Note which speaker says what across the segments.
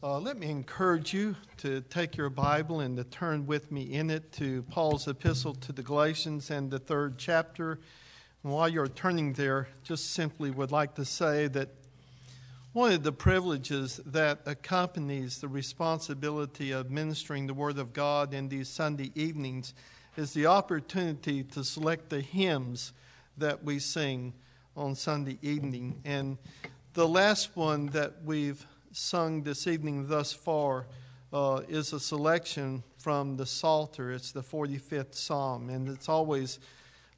Speaker 1: Uh, let me encourage you to take your Bible and to turn with me in it to Paul's epistle to the Galatians and the third chapter. And while you're turning there, just simply would like to say that one of the privileges that accompanies the responsibility of ministering the Word of God in these Sunday evenings is the opportunity to select the hymns that we sing on Sunday evening. And the last one that we've sung this evening thus far uh, is a selection from the Psalter. It's the 45th Psalm, and it's always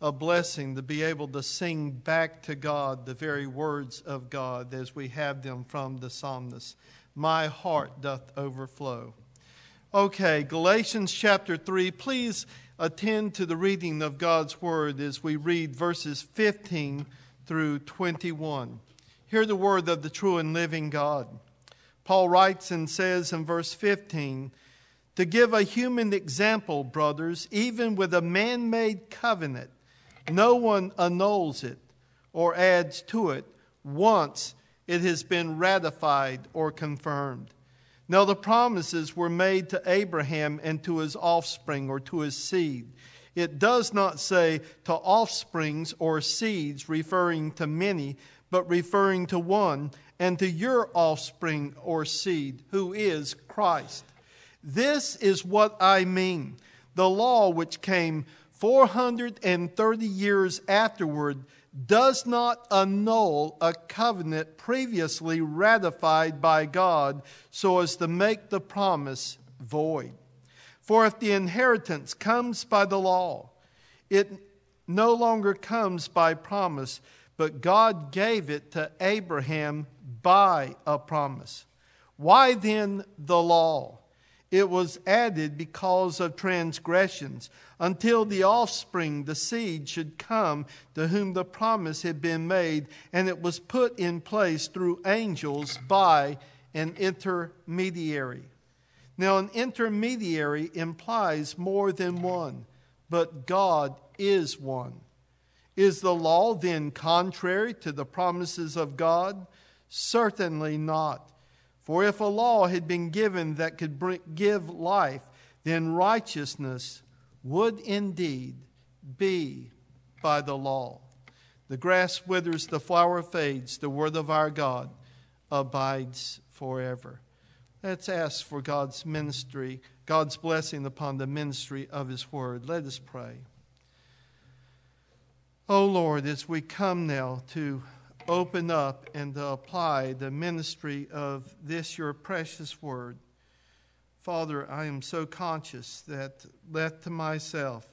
Speaker 1: a blessing to be able to sing back to God the very words of God as we have them from the psalmist. My heart doth overflow. Okay, Galatians chapter 3. Please attend to the reading of God's word as we read verses 15 through 21. Hear the word of the true and living God. Paul writes and says in verse 15, to give a human example, brothers, even with a man made covenant, no one annuls it or adds to it once it has been ratified or confirmed. Now, the promises were made to Abraham and to his offspring or to his seed. It does not say to offsprings or seeds, referring to many, but referring to one, and to your offspring or seed, who is Christ. This is what I mean. The law, which came 430 years afterward, does not annul a covenant previously ratified by God so as to make the promise void. For if the inheritance comes by the law, it no longer comes by promise, but God gave it to Abraham by a promise. Why then the law? It was added because of transgressions, until the offspring, the seed, should come to whom the promise had been made, and it was put in place through angels by an intermediary. Now, an intermediary implies more than one, but God is one. Is the law then contrary to the promises of God? Certainly not. For if a law had been given that could bring, give life, then righteousness would indeed be by the law. The grass withers, the flower fades, the word of our God abides forever. Let's ask for God's ministry, God's blessing upon the ministry of His word. Let us pray. Oh Lord, as we come now to open up and to apply the ministry of this, your precious word. Father, I am so conscious that, left to myself,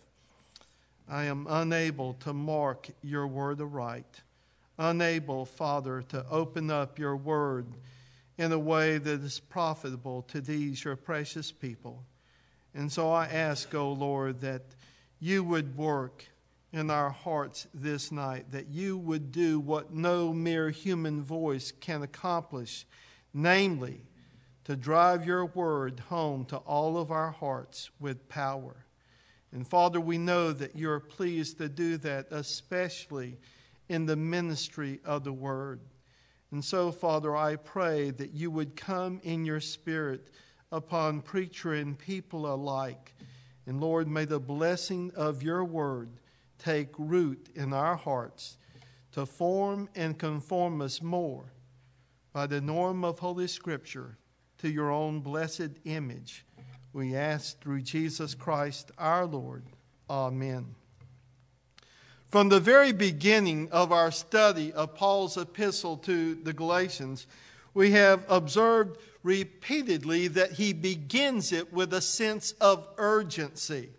Speaker 1: I am unable to mark your word aright. Unable, Father, to open up your word in a way that is profitable to these, your precious people. And so I ask, O oh Lord, that you would work in our hearts this night that you would do what no mere human voice can accomplish, namely, to drive your word home to all of our hearts with power. And Father, we know that you're pleased to do that, especially in the ministry of the word. And so, Father, I pray that you would come in your spirit upon preacher and people alike. And Lord, may the blessing of your word take root in our hearts to form and conform us more by the norm of Holy Scripture to your own blessed image. We ask through Jesus Christ our Lord. Amen. From the very beginning of our study of Paul's epistle to the Galatians, we have observed repeatedly that he begins it with a sense of urgency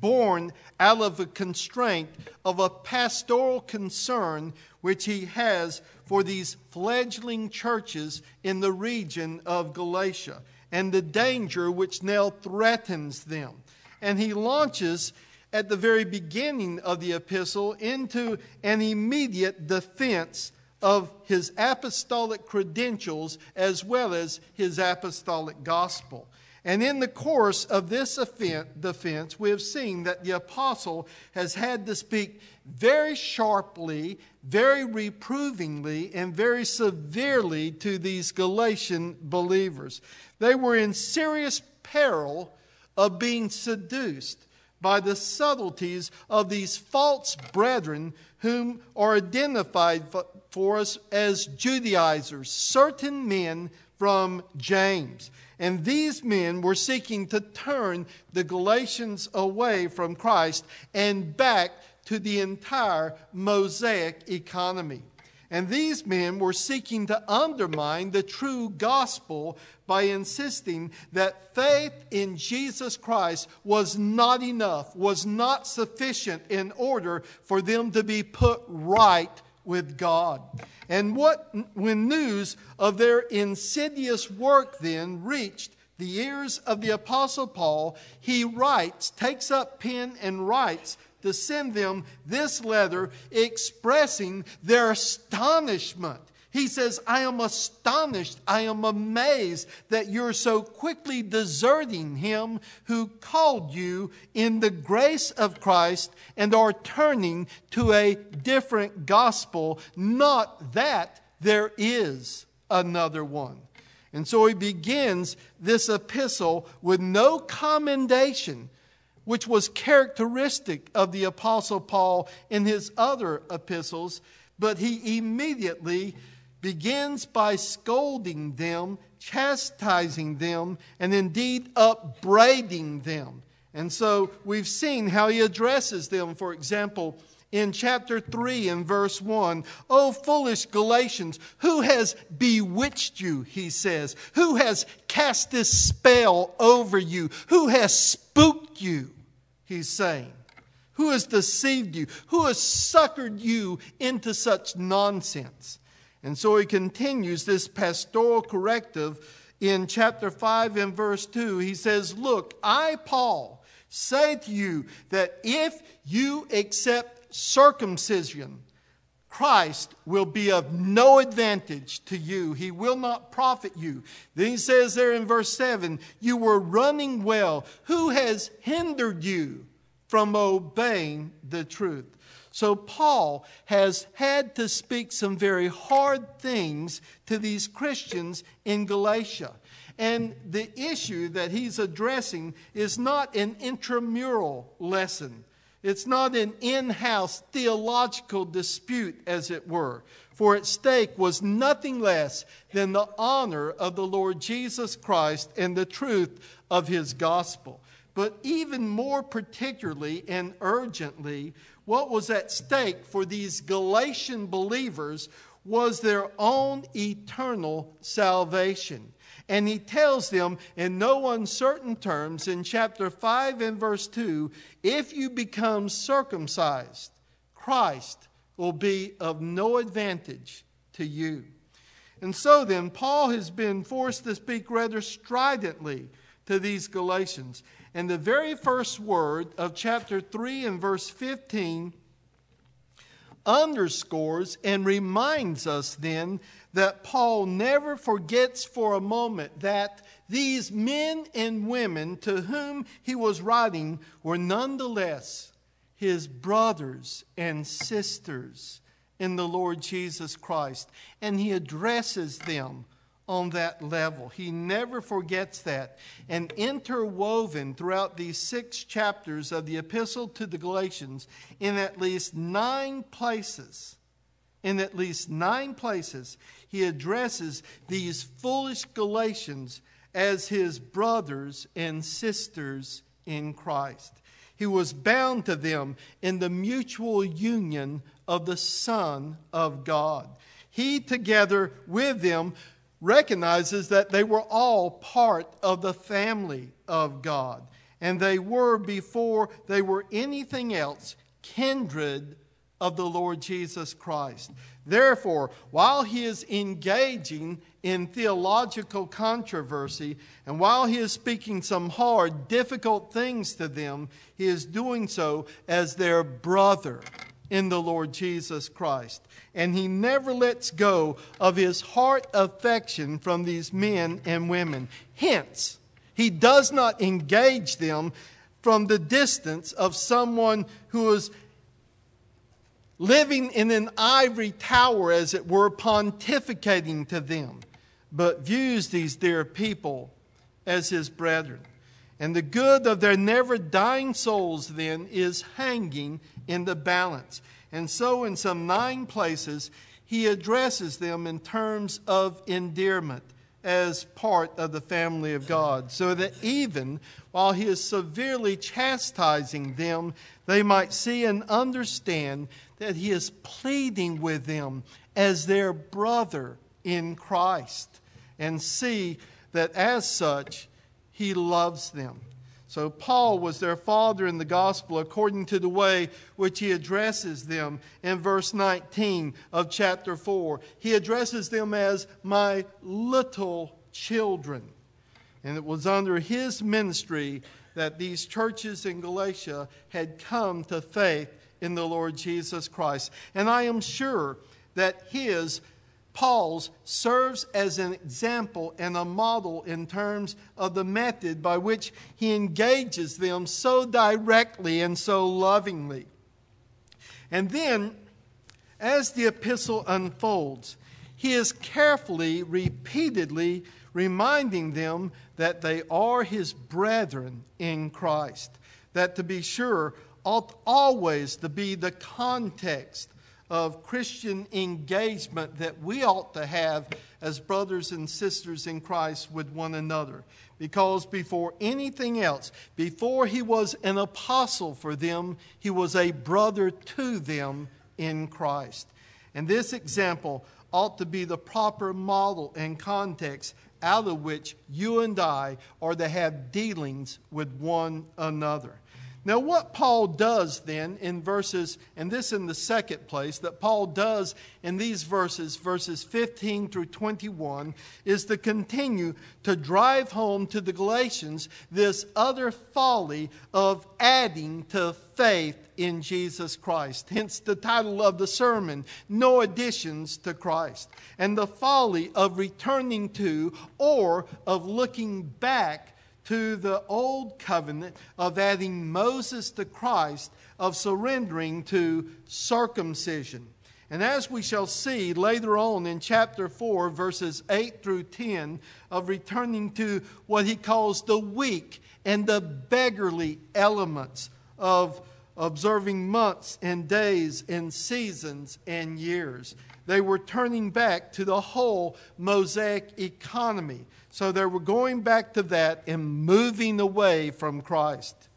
Speaker 1: born out of a constraint of a pastoral concern which he has for these fledgling churches in the region of Galatia and the danger which now threatens them. And he launches at the very beginning of the epistle into an immediate defense of his apostolic credentials as well as his apostolic gospel. And in the course of this defense, we have seen that the apostle has had to speak very sharply, very reprovingly, and very severely to these Galatian believers. They were in serious peril of being seduced by the subtleties of these false brethren whom are identified for us as Judaizers, certain men from James. And these men were seeking to turn the Galatians away from Christ and back to the entire Mosaic economy. And these men were seeking to undermine the true gospel by insisting that faith in Jesus Christ was not enough, was not sufficient in order for them to be put right with God. And what, when news of their insidious work then reached the ears of the Apostle Paul, he writes, takes up pen and writes to send them this letter expressing their astonishment. He says, I am astonished, I am amazed that you're so quickly deserting him who called you in the grace of Christ and are turning to a different gospel, not that there is another one. And so he begins this epistle with no commendation, which was characteristic of the Apostle Paul in his other epistles, but he immediately begins by scolding them, chastising them, and indeed upbraiding them. And so we've seen how he addresses them. For example, in chapter 3 and verse 1, O foolish Galatians, who has bewitched you, he says? Who has cast this spell over you? Who has spooked you? He's saying. Who has deceived you? Who has suckered you into such nonsense? And so he continues this pastoral corrective in chapter 5 and verse 2. He says, Look, I, Paul, say to you that if you accept circumcision, Christ will be of no advantage to you. He will not profit you. Then he says there in verse 7 You were running well. Who has hindered you from obeying the truth? So, Paul has had to speak some very hard things to these Christians in Galatia. And the issue that he's addressing is not an intramural lesson. It's not an in house theological dispute, as it were. For at stake was nothing less than the honor of the Lord Jesus Christ and the truth of his gospel. But even more particularly and urgently what was at stake for these Galatian believers was their own eternal salvation. And he tells them in no uncertain terms in chapter 5 and verse 2 if you become circumcised, Christ will be of no advantage to you. And so then, Paul has been forced to speak rather stridently to these Galatians. And the very first word of chapter 3 and verse 15 underscores and reminds us then that Paul never forgets for a moment that these men and women to whom he was writing were nonetheless his brothers and sisters in the Lord Jesus Christ. And he addresses them on that level. He never forgets that. And interwoven throughout these six chapters of the Epistle to the Galatians, in at least nine places, in at least nine places, he addresses these foolish Galatians as his brothers and sisters in Christ. He was bound to them in the mutual union of the Son of God. He, together with them, recognizes that they were all part of the family of God. And they were, before they were anything else, kindred of the Lord Jesus Christ. Therefore, while he is engaging in theological controversy, and while he is speaking some hard, difficult things to them, he is doing so as their brother in the Lord Jesus Christ. And he never lets go of his heart affection from these men and women. Hence, He does not engage them from the distance of someone who is living in an ivory tower, as it were, pontificating to them, but views these dear people as his brethren. And the good of their never dying souls, then, is hanging in the balance. And so, in some nine places, he addresses them in terms of endearment as part of the family of God, so that even while he is severely chastising them, they might see and understand that he is pleading with them as their brother in Christ, and see that as such, he loves them. So, Paul was their father in the gospel according to the way which he addresses them in verse 19 of chapter 4. He addresses them as my little children. And it was under his ministry that these churches in Galatia had come to faith in the Lord Jesus Christ. And I am sure that his Paul's serves as an example and a model in terms of the method by which he engages them so directly and so lovingly. And then, as the epistle unfolds, he is carefully, repeatedly reminding them that they are his brethren in Christ. That to be sure ought always to be the context of Christian engagement that we ought to have as brothers and sisters in Christ with one another. Because before anything else, before he was an apostle for them, he was a brother to them in Christ. And this example ought to be the proper model and context out of which you and I are to have dealings with one another. Now, what Paul does then in verses, and this in the second place, that Paul does in these verses, verses 15 through 21, is to continue to drive home to the Galatians this other folly of adding to faith in Jesus Christ. Hence the title of the sermon, No Additions to Christ. And the folly of returning to or of looking back to the old covenant of adding Moses to Christ, of surrendering to circumcision. And as we shall see later on in chapter 4, verses 8 through 10, of returning to what he calls the weak and the beggarly elements of observing months and days and seasons and years. They were turning back to the whole Mosaic economy. So they were going back to that and moving away from Christ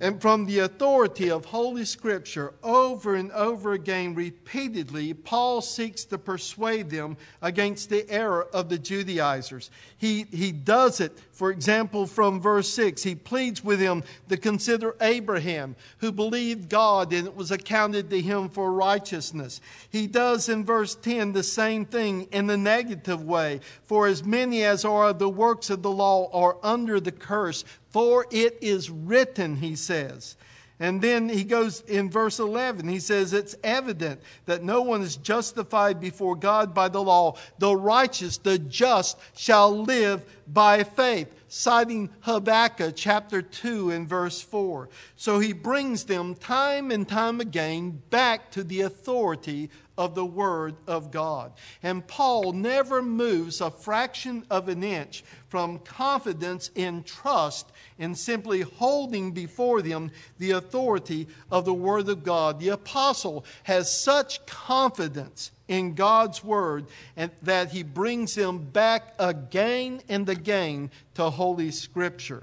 Speaker 1: and from the authority of Holy Scripture over and over again, repeatedly, Paul seeks to persuade them against the error of the Judaizers. He, he does it, for example, from verse 6. He pleads with them to consider Abraham, who believed God and it was accounted to him for righteousness. He does in verse 10 the same thing in the negative way. For as many as are of the works of the law are under the curse, for it is written, he says. And then he goes in verse 11, he says, It's evident that no one is justified before God by the law. The righteous, the just, shall live by faith, citing Habakkuk chapter 2 and verse 4. So he brings them time and time again back to the authority of the Word of God. And Paul never moves a fraction of an inch from confidence in trust in simply holding before them the authority of the Word of God. The apostle has such confidence in God's Word and that he brings them back again and again to Holy Scripture.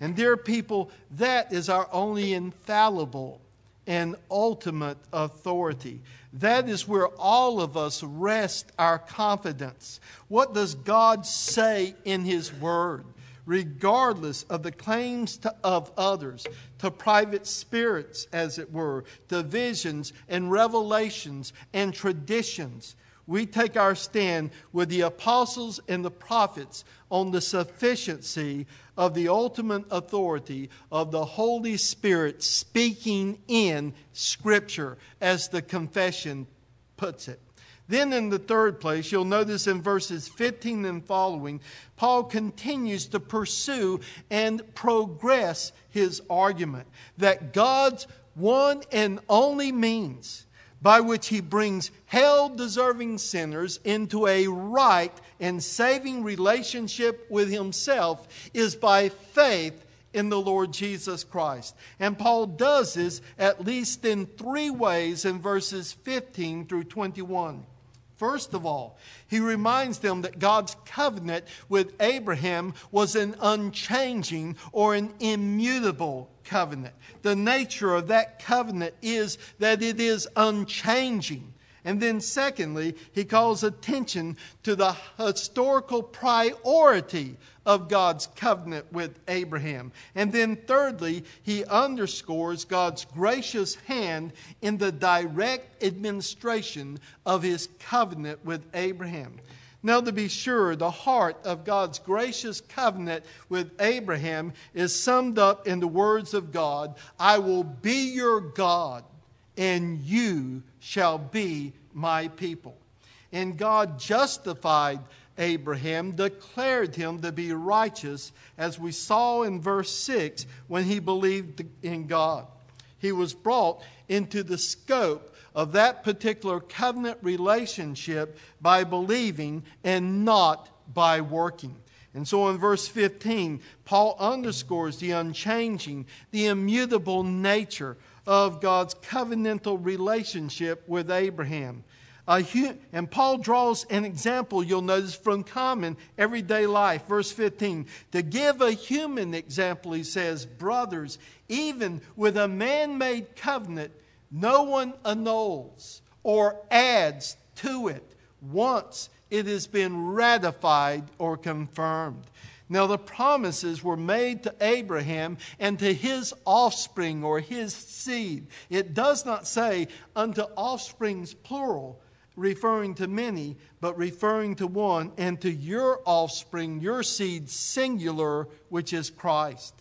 Speaker 1: And, dear people, that is our only infallible and ultimate authority. That is where all of us rest our confidence. What does God say in His Word? Regardless of the claims to, of others, to private spirits, as it were, to visions and revelations and traditions, we take our stand with the apostles and the prophets on the sufficiency of the ultimate authority of the Holy Spirit speaking in Scripture, as the confession puts it. Then, in the third place, you'll notice in verses 15 and following, Paul continues to pursue and progress his argument that God's one and only means by which he brings hell deserving sinners into a right and saving relationship with himself is by faith in the Lord Jesus Christ. And Paul does this at least in three ways in verses 15 through 21. First of all, he reminds them that God's covenant with Abraham was an unchanging or an immutable covenant. The nature of that covenant is that it is unchanging. And then, secondly, he calls attention to the historical priority of God's covenant with Abraham. And then, thirdly, he underscores God's gracious hand in the direct administration of his covenant with Abraham. Now, to be sure, the heart of God's gracious covenant with Abraham is summed up in the words of God I will be your God, and you shall be my people. And God justified Abraham, declared him to be righteous, as we saw in verse 6 when he believed in God. He was brought into the scope of that particular covenant relationship by believing and not by working. And so in verse 15, Paul underscores the unchanging, the immutable nature of God's covenantal relationship with Abraham. And Paul draws an example, you'll notice, from common everyday life. Verse 15. To give a human example, he says, Brothers, even with a man made covenant, no one annuls or adds to it once it has been ratified or confirmed. Now, the promises were made to Abraham and to his offspring or his seed. It does not say unto offsprings plural, referring to many, but referring to one, and to your offspring, your seed singular, which is Christ.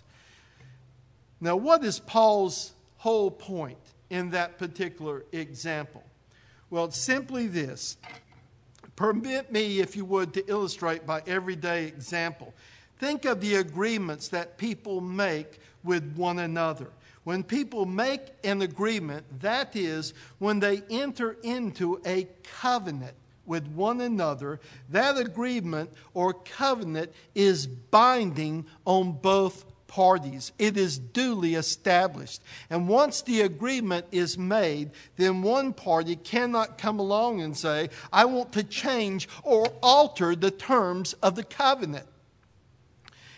Speaker 1: Now, what is Paul's whole point in that particular example? Well, it's simply this. Permit me, if you would, to illustrate by everyday example. Think of the agreements that people make with one another. When people make an agreement, that is, when they enter into a covenant with one another, that agreement or covenant is binding on both parties. It is duly established. And once the agreement is made, then one party cannot come along and say, I want to change or alter the terms of the covenant.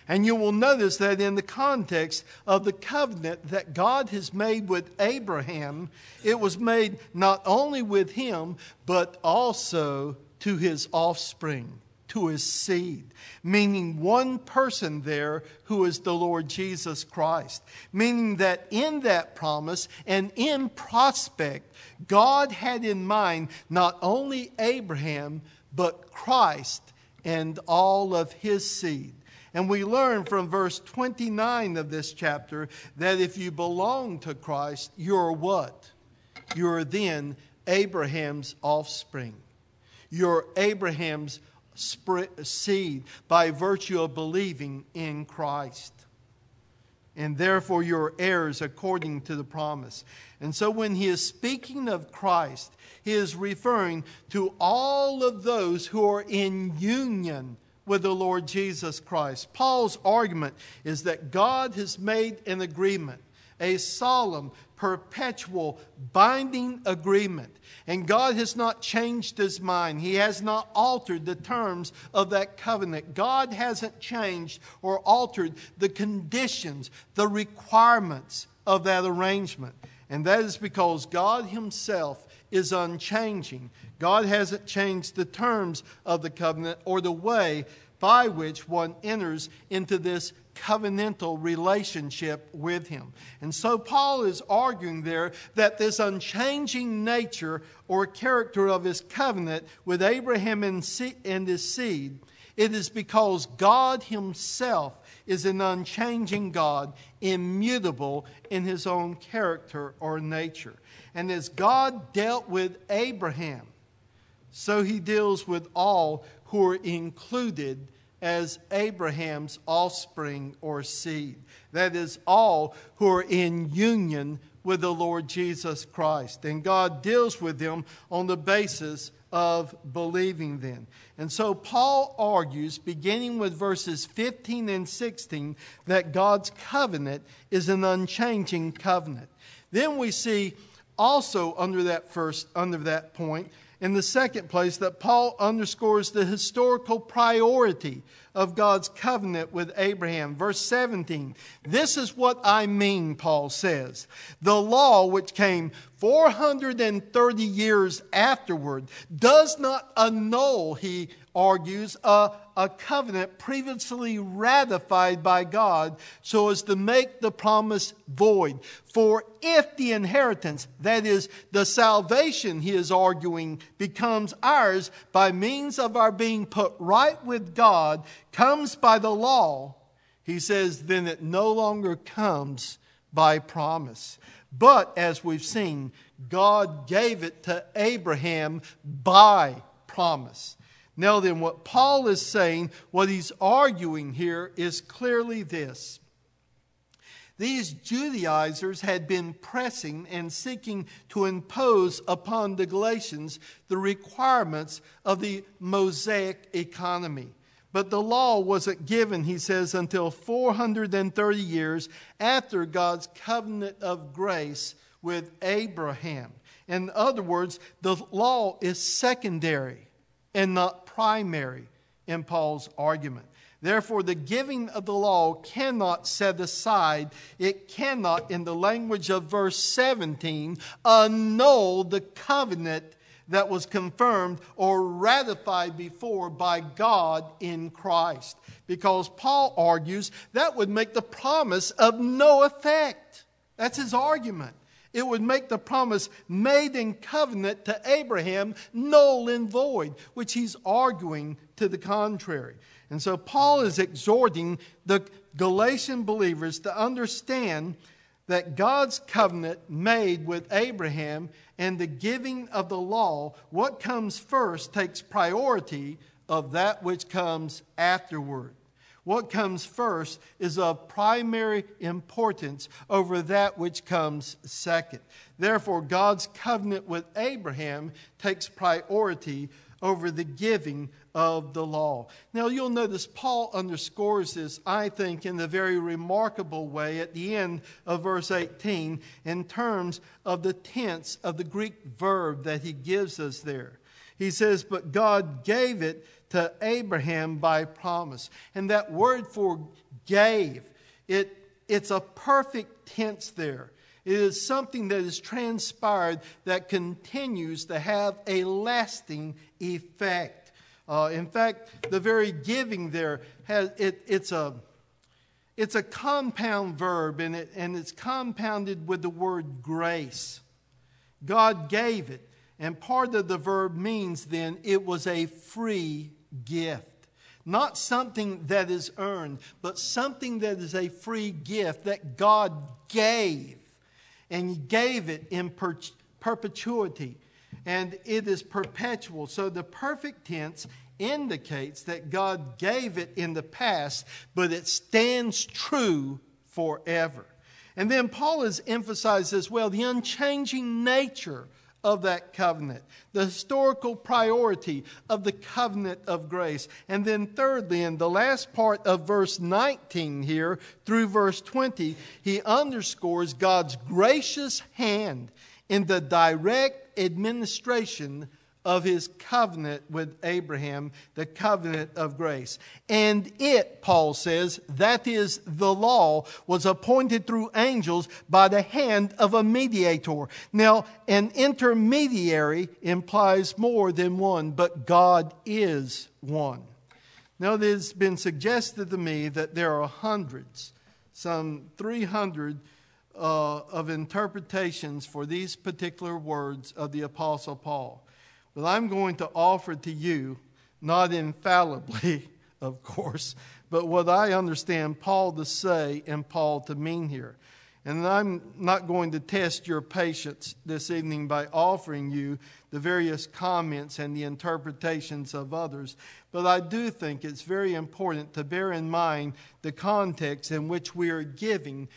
Speaker 1: And you will notice that in the context of the covenant that God has made with Abraham, it was made not only with him, but also to his offspring, to his seed. Meaning one person there who is the Lord Jesus Christ. Meaning that in that promise and in prospect, God had in mind not only Abraham, but Christ and all of his seed. And we learn from verse 29 of this chapter that if you belong to Christ, you're what? You're then Abraham's offspring. You're Abraham's seed by virtue of believing in Christ. And therefore, you're heirs according to the promise. And so, when he is speaking of Christ, he is referring to all of those who are in union with the Lord Jesus Christ. Paul's argument is that God has made an agreement, a solemn, perpetual, binding agreement. And God has not changed his mind. He has not altered the terms of that covenant. God hasn't changed or altered the conditions, the requirements of that arrangement. And that is because God Himself is unchanging. God hasn't changed the terms of the covenant or the way by which one enters into this covenantal relationship with him. And so Paul is arguing there that this unchanging nature or character of his covenant with Abraham and his seed, it is because God himself is an unchanging God, immutable in his own character or nature. And as God dealt with Abraham, so he deals with all who are included as Abraham's offspring or seed. That is, all who are in union with the Lord Jesus Christ. And God deals with them on the basis of believing then. And so Paul argues, beginning with verses 15 and 16, that God's covenant is an unchanging covenant. Then we see also under that first under that point in the second place that Paul underscores the historical priority of God's covenant with Abraham. Verse 17. This is what I mean, Paul says. The law, which came 430 years afterward, does not annul, he argues, a, a covenant previously ratified by God so as to make the promise void. For if the inheritance, that is, the salvation, he is arguing, becomes ours by means of our being put right with God, comes by the law, he says, then it no longer comes by promise. But as we've seen, God gave it to Abraham by promise. Now, then, what Paul is saying, what he's arguing here, is clearly this. These Judaizers had been pressing and seeking to impose upon the Galatians the requirements of the Mosaic economy. But the law wasn't given, he says, until 430 years after God's covenant of grace with Abraham. In other words, the law is secondary and not primary in Paul's argument. Therefore, the giving of the law cannot set aside, it cannot, in the language of verse 17, annul the covenant that was confirmed or ratified before by God in Christ. Because Paul argues that would make the promise of no effect. That's his argument. It would make the promise made in covenant to Abraham null and void, which he's arguing to the contrary. And so Paul is exhorting the Galatian believers to understand that God's covenant made with Abraham and the giving of the law, what comes first takes priority of that which comes afterward. What comes first is of primary importance over that which comes second. Therefore, God's covenant with Abraham takes priority over the giving of the law. Now, you'll notice Paul underscores this, I think, in a very remarkable way at the end of verse 18 in terms of the tense of the Greek verb that he gives us there. He says, But God gave it to Abraham by promise. And that word for gave, it, it's a perfect tense there. It is something that is transpired that continues to have a lasting effect. Uh, in fact, the very giving there has it, it's a it's a compound verb and, it, and it's compounded with the word grace. God gave it. And part of the verb means then it was a free gift. Not something that is earned, but something that is a free gift that God gave. And He gave it in per- perpetuity. And it is perpetual. So the perfect tense indicates that God gave it in the past, but it stands true forever. And then Paul has emphasized as well the unchanging nature of that covenant, the historical priority of the covenant of grace. And then, thirdly, in the last part of verse 19 here through verse 20, he underscores God's gracious hand in the direct administration of his covenant with Abraham, the covenant of grace. And it, Paul says, that is the law, was appointed through angels by the hand of a mediator. Now, an intermediary implies more than one, but God is one. Now, it has been suggested to me that there are hundreds, some 300 uh, of interpretations for these particular words of the Apostle Paul. But I'm going to offer to you, not infallibly, of course, but what I understand Paul to say and Paul to mean here. And I'm not going to test your patience this evening by offering you the various comments and the interpretations of others. But I do think it's very important to bear in mind the context in which we are giving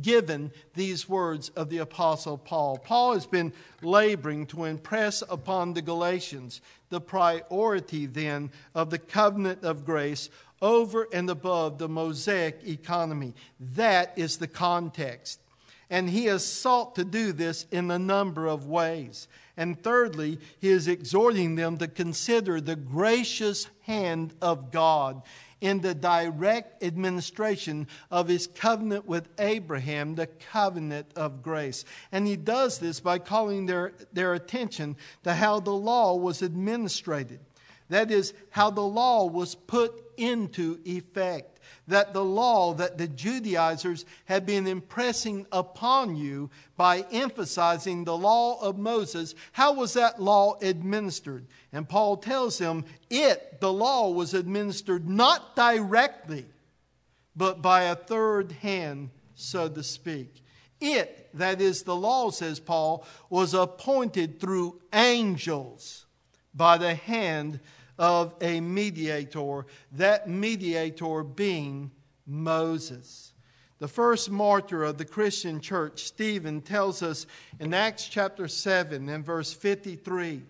Speaker 1: given these words of the Apostle Paul. Paul has been laboring to impress upon the Galatians the priority then of the covenant of grace over and above the Mosaic economy. That is the context. And he has sought to do this in a number of ways. And thirdly, he is exhorting them to consider the gracious hand of God in the direct administration of his covenant with Abraham, the covenant of grace. And he does this by calling their, their attention to how the law was administrated. That is, how the law was put into effect that the law that the Judaizers had been impressing upon you by emphasizing the law of Moses, how was that law administered? And Paul tells them it, the law, was administered not directly, but by a third hand, so to speak. It, that is the law, says Paul, was appointed through angels by the hand of a mediator, that mediator being Moses. The first martyr of the Christian church, Stephen, tells us in Acts chapter 7 and verse 53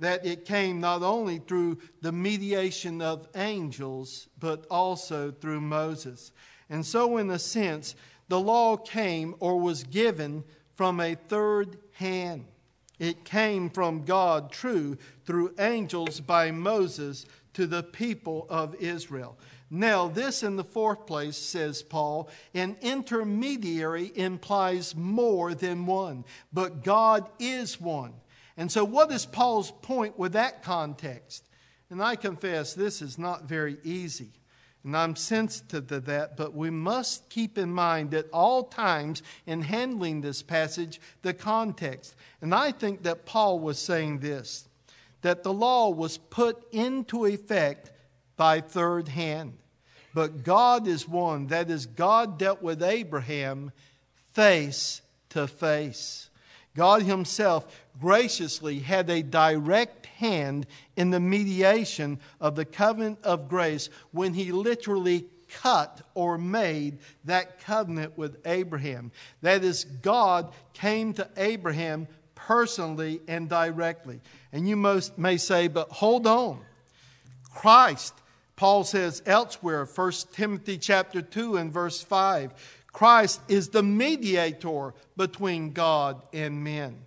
Speaker 1: that it came not only through the mediation of angels, but also through Moses. And so, in a sense, the law came or was given from a third hand. It came from God, true, through angels by Moses to the people of Israel. Now, this in the fourth place, says Paul, an intermediary implies more than one, but God is one. And so, what is Paul's point with that context? And I confess this is not very easy. And I'm sensitive to that, but we must keep in mind at all times in handling this passage the context. And I think that Paul was saying this that the law was put into effect by third hand. But God is one. That is, God dealt with Abraham face to face. God Himself graciously had a direct hand in the mediation of the covenant of grace when He literally cut or made that covenant with Abraham. That is, God came to Abraham personally and directly. And you most may say, but hold on. Christ, Paul says elsewhere, 1 Timothy chapter 2 and verse 5, Christ is the mediator between God and men.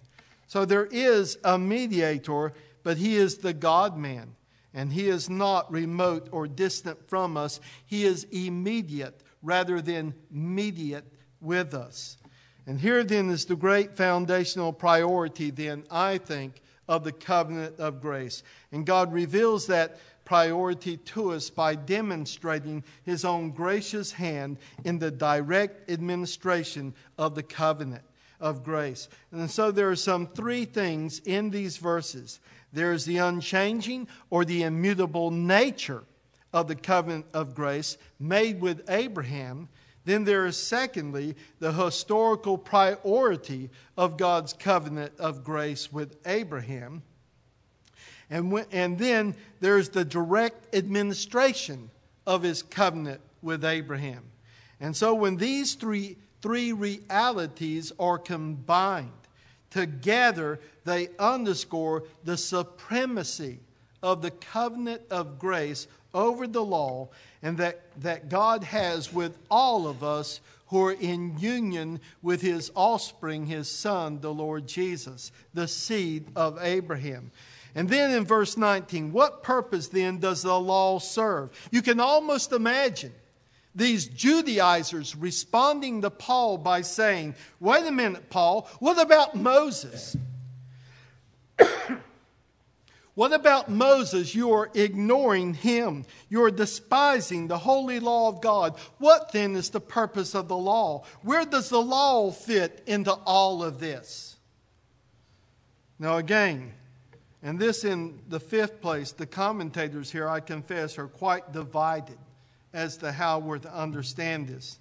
Speaker 1: So there is a mediator, but he is the God man. And he is not remote or distant from us. He is immediate rather than mediate with us. And here then is the great foundational priority, then, I think, of the covenant of grace. And God reveals that priority to us by demonstrating his own gracious hand in the direct administration of the covenant of grace. And so there are some three things in these verses there is the unchanging or the immutable nature of the covenant of grace made with Abraham. Then there is, secondly, the historical priority of God's covenant of grace with Abraham. And, when, and then there's the direct administration of his covenant with Abraham. And so when these three, three realities are combined, together they underscore the supremacy of the covenant of grace over the law and that, that God has with all of us who are in union with his offspring, his son, the Lord Jesus, the seed of Abraham. And then in verse 19, what purpose then does the law serve? You can almost imagine these Judaizers responding to Paul by saying, Wait a minute, Paul, what about Moses? what about Moses? You are ignoring him. You are despising the holy law of God. What then is the purpose of the law? Where does the law fit into all of this? Now, again, and this, in the fifth place, the commentators here, I confess, are quite divided as to how we're to understand this.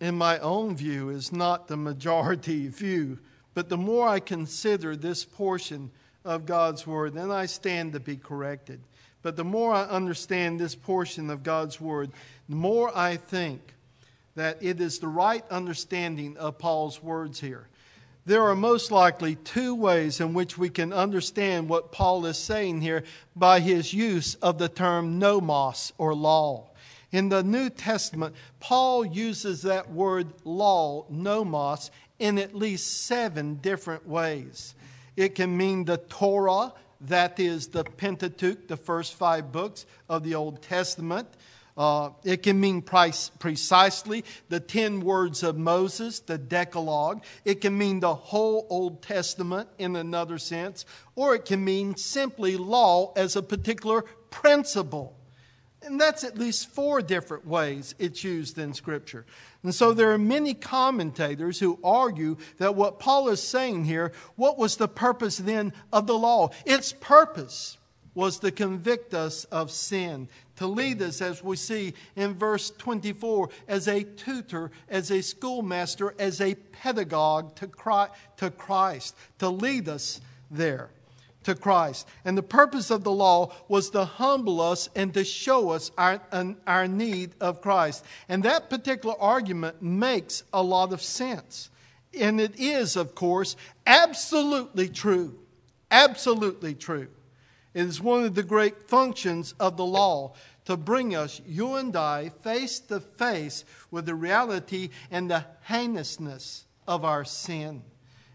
Speaker 1: In my own view, is not the majority view, But the more I consider this portion of God's Word, then I stand to be corrected. But the more I understand this portion of God's Word, the more I think that it is the right understanding of Paul's words here. There are most likely two ways in which we can understand what Paul is saying here by his use of the term nomos or law. In the New Testament, Paul uses that word law, nomos, in at least seven different ways. It can mean the Torah, that is the Pentateuch, the first five books of the Old Testament. Uh, it can mean precisely the 10 words of Moses, the Decalogue. It can mean the whole Old Testament in another sense, or it can mean simply law as a particular principle. And that's at least four different ways it's used in Scripture. And so there are many commentators who argue that what Paul is saying here, what was the purpose then of the law? Its purpose was to convict us of sin, to lead us, as we see in verse 24, as a tutor, as a schoolmaster, as a pedagogue to Christ, to lead us there to Christ. And the purpose of the law was to humble us and to show us our, our need of Christ. And that particular argument makes a lot of sense. And it is, of course, absolutely true. Absolutely true. It is one of the great functions of the law to bring us, you and I, face to face with the reality and the heinousness of our sin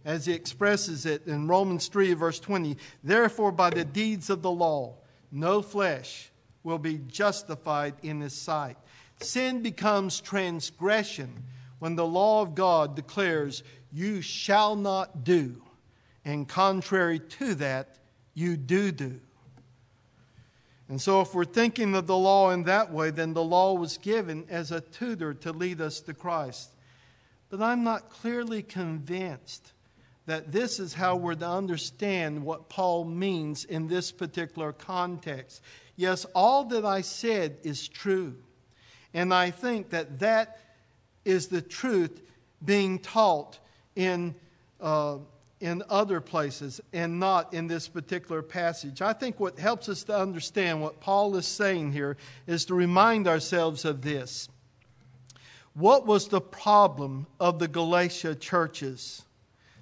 Speaker 1: as he expresses it in Romans 3, verse 20. Therefore, by the deeds of the law, no flesh will be justified in his sight. Sin becomes transgression when the law of God declares, You shall not do, and contrary to that, you do do. And so, if we're thinking of the law in that way, then the law was given as a tutor to lead us to Christ. But I'm not clearly convinced that this is how we're to understand what Paul means in this particular context. Yes, all that I said is true. And I think that that is the truth being taught in, uh, in other places and not in this particular passage. I think what helps us to understand what Paul is saying here is to remind ourselves of this. What was the problem of the Galatia churches?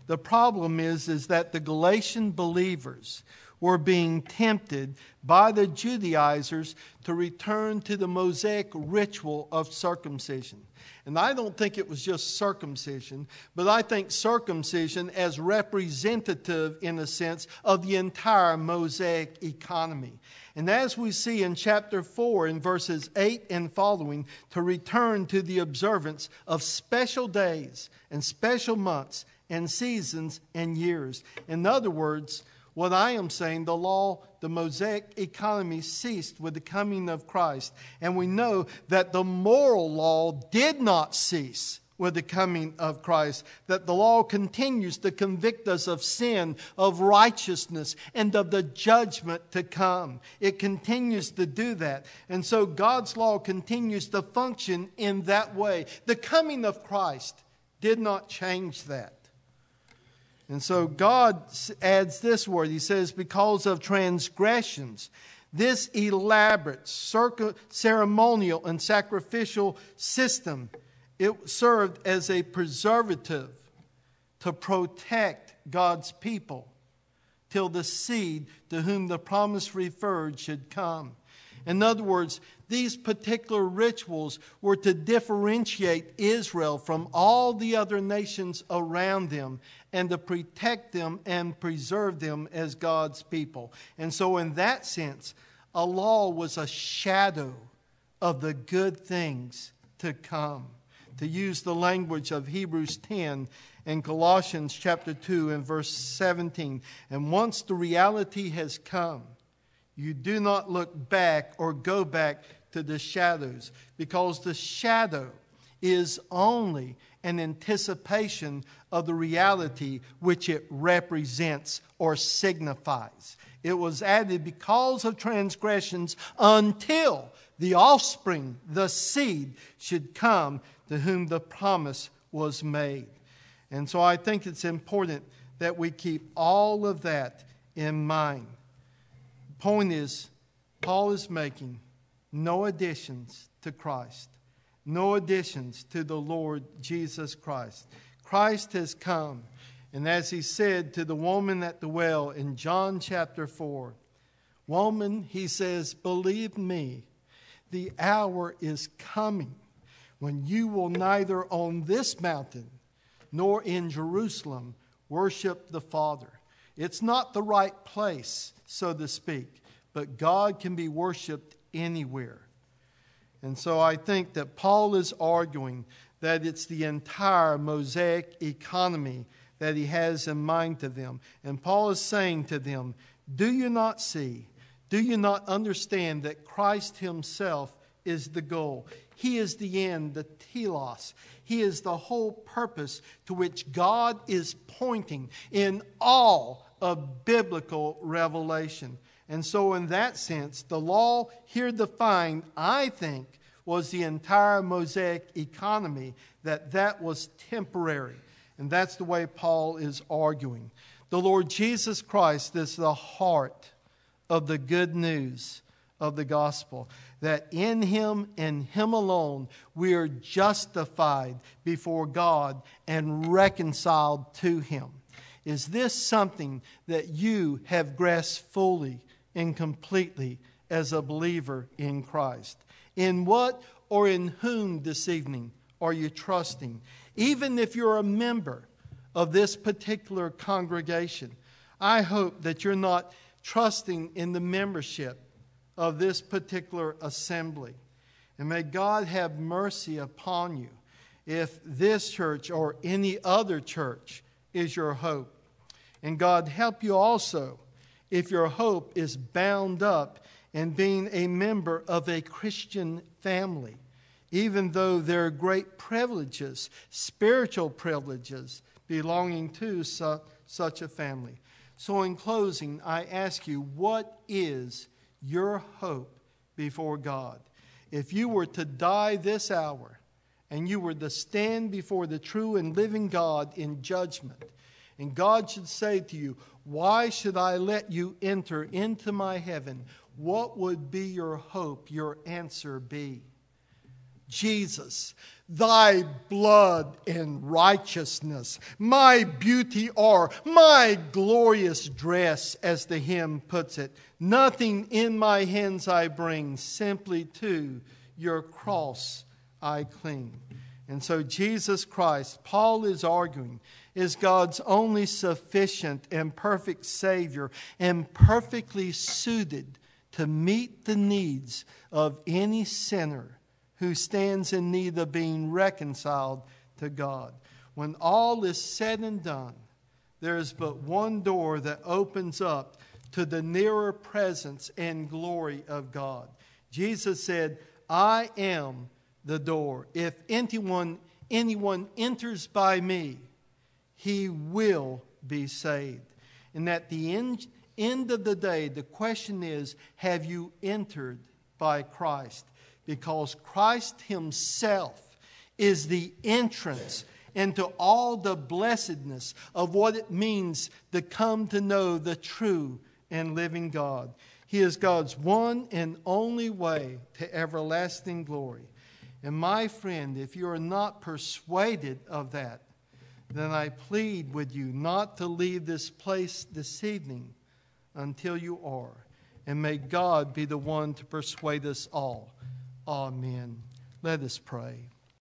Speaker 1: The problem is, is that the Galatian believers were being tempted by the Judaizers to return to the Mosaic ritual of circumcision. And I don't think it was just circumcision, but I think circumcision as representative, in a sense, of the entire Mosaic economy. And as we see in chapter 4, in verses 8 and following, to return to the observance of special days and special months and seasons and years. In other words, what I am saying, the law, the Mosaic economy ceased with the coming of Christ. And we know that the moral law did not cease with the coming of Christ, that the law continues to convict us of sin, of righteousness, and of the judgment to come. It continues to do that. And so God's law continues to function in that way. The coming of Christ did not change that. And so God adds this word. He says, because of transgressions. This elaborate ceremonial and sacrificial system, it served as a preservative to protect God's people till the seed to whom the promise referred should come. In other words, these particular rituals were to differentiate Israel from all the other nations around them and to protect them and preserve them as God's people. And so, in that sense, a law was a shadow of the good things to come. To use the language of Hebrews 10 and Colossians chapter 2 and verse 17. And once the reality has come, you do not look back or go back to the shadows because the shadow is only an anticipation of the reality which it represents or signifies. It was added because of transgressions until the offspring, the seed, should come to whom the promise was made. And so I think it's important that we keep all of that in mind. The Point is, Paul is making no additions to Christ, no additions to the Lord Jesus Christ. Christ has come, and as he said to the woman at the well in John chapter 4, Woman, he says, believe me, the hour is coming when you will neither on this mountain nor in Jerusalem worship the Father. It's not the right place, so to speak, but God can be worshiped anywhere. And so I think that Paul is arguing that it's the entire Mosaic economy that he has in mind to them. And Paul is saying to them, Do you not see? Do you not understand that Christ himself is the goal? He is the end, the telos. He is the whole purpose to which God is pointing in all of biblical revelation. And so, in that sense, the law here defined, I think, was the entire Mosaic economy, that that was temporary. And that's the way Paul is arguing. The Lord Jesus Christ is the heart of the good news of the gospel that in him and him alone we are justified before God and reconciled to him. Is this something that you have grasped fully and completely as a believer in Christ? In what or in whom this evening are you trusting? Even if you're a member of this particular congregation, I hope that you're not trusting in the membership of this particular assembly. And may God have mercy upon you if this church or any other church is your hope. And God help you also if your hope is bound up in being a member of a Christian family, even though there are great privileges, spiritual privileges, belonging to su- such a family. So, in closing, I ask you, what is your hope before God. If you were to die this hour and you were to stand before the true and living God in judgment, and God should say to you, Why should I let you enter into my heaven? What would be your hope, your answer be? Jesus, thy blood and righteousness, my beauty are, my glorious dress, as the hymn puts it. Nothing in my hands I bring, simply to your cross I cling. And so, Jesus Christ, Paul is arguing, is God's only sufficient and perfect Savior and perfectly suited to meet the needs of any sinner who stands in need of being reconciled to God. When all is said and done, there is but one door that opens up to the nearer presence and glory of God. Jesus said, I am the door. If anyone, anyone enters by me, he will be saved. And at the end, end of the day, the question is have you entered by Christ? because Christ Himself is the entrance into all the blessedness of what it means to come to know the true and living God. He is God's one and only way to everlasting glory. And my friend, if you are not persuaded of that, then I plead with you not to leave this place this evening until you are. And may God be the one to persuade us all. Amen. Let us pray.